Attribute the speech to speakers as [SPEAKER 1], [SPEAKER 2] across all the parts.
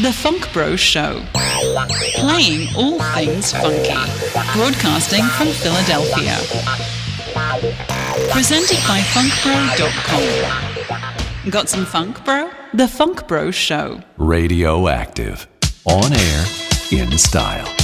[SPEAKER 1] The Funk Bro Show. Playing all things funky. Broadcasting from Philadelphia. Presented by funkbro.com. Got some funk, bro? The Funk Bro Show.
[SPEAKER 2] Radioactive. On air, in style.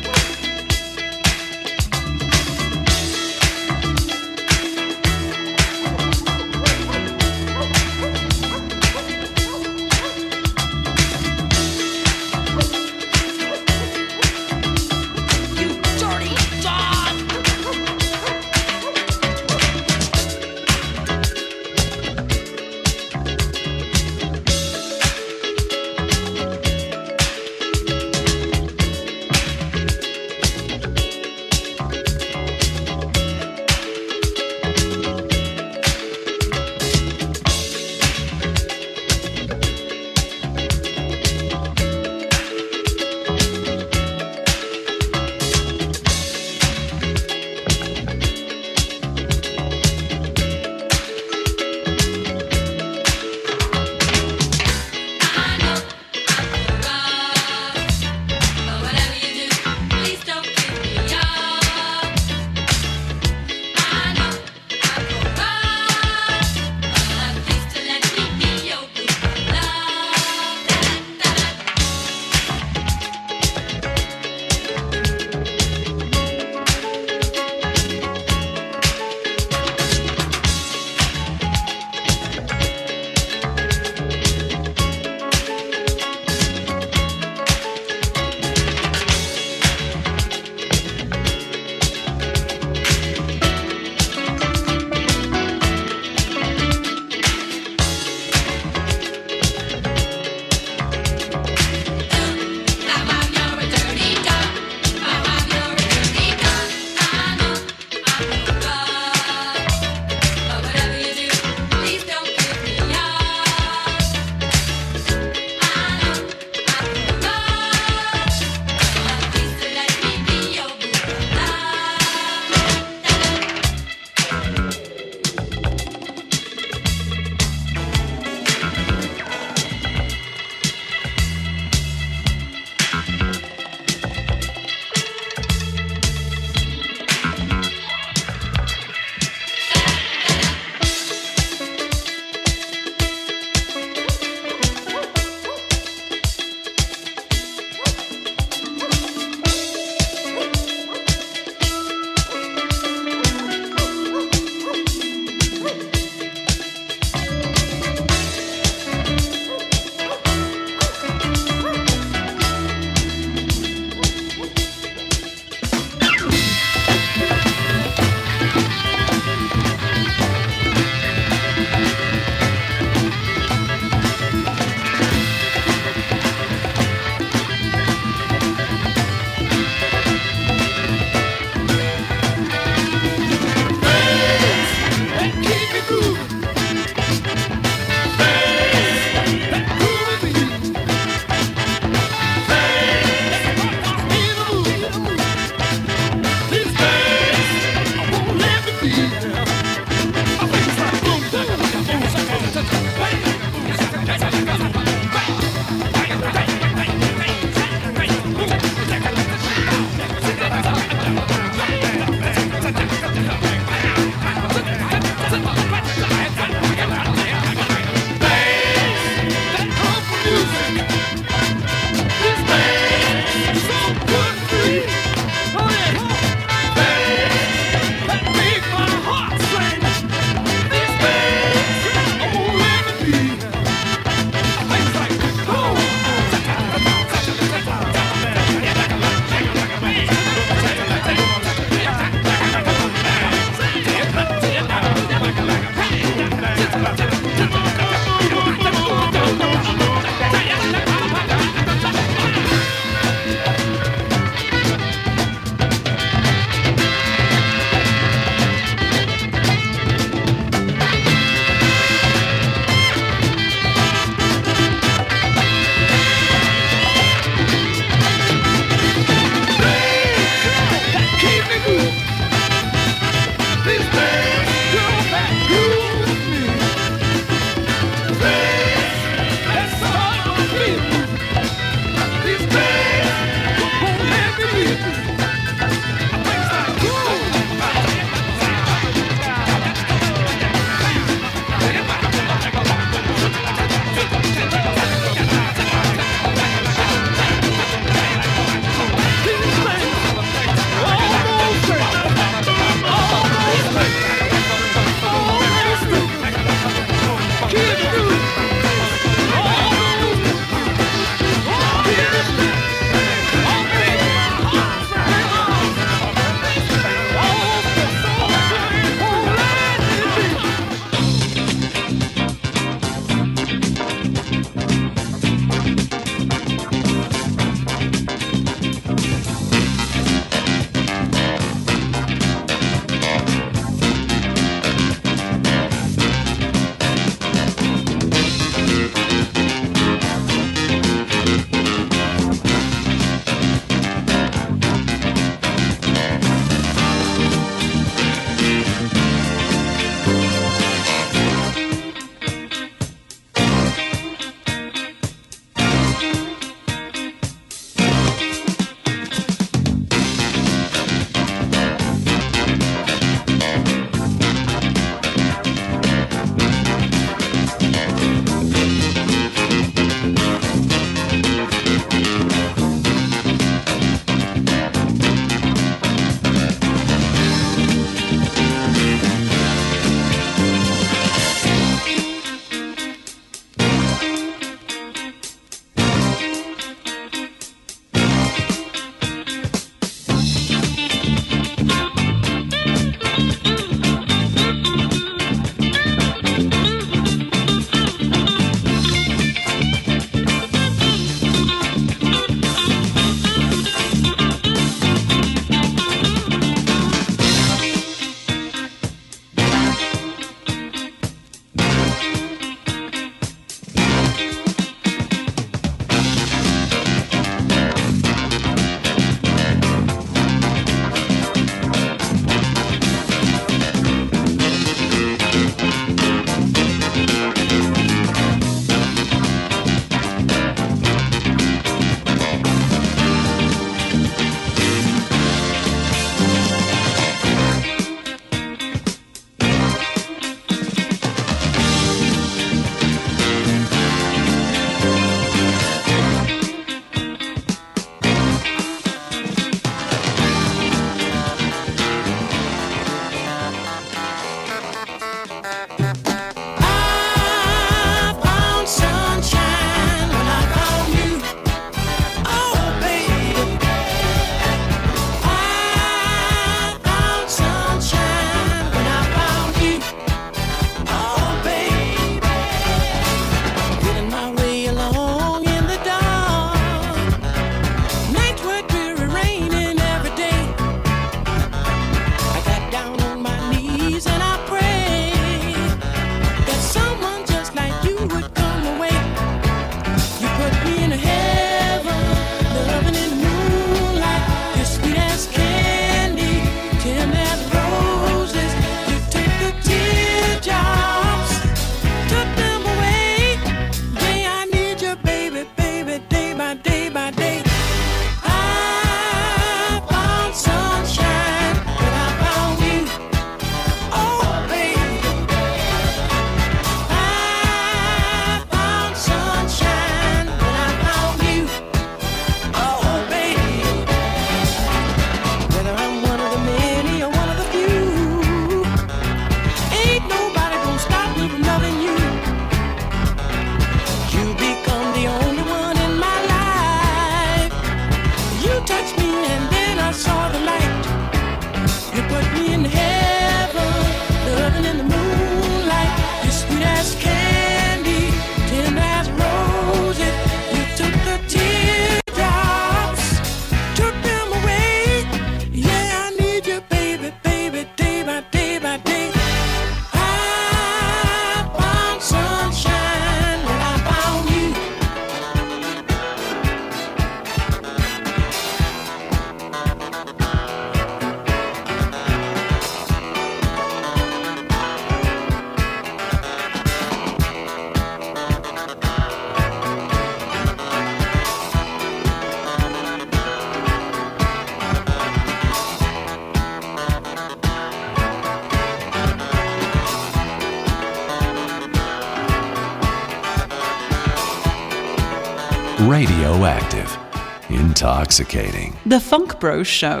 [SPEAKER 2] Intoxicating.
[SPEAKER 3] The Funk Bros Show.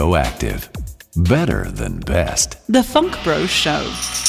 [SPEAKER 2] Radioactive. Better than best.
[SPEAKER 4] The Funk Bro Show.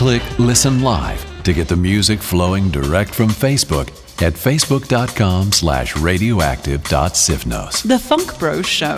[SPEAKER 2] Click Listen Live to get the music flowing direct from Facebook at facebook.com slash radioactive.sifnos.
[SPEAKER 3] The Funk Bros Show.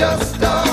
[SPEAKER 3] just a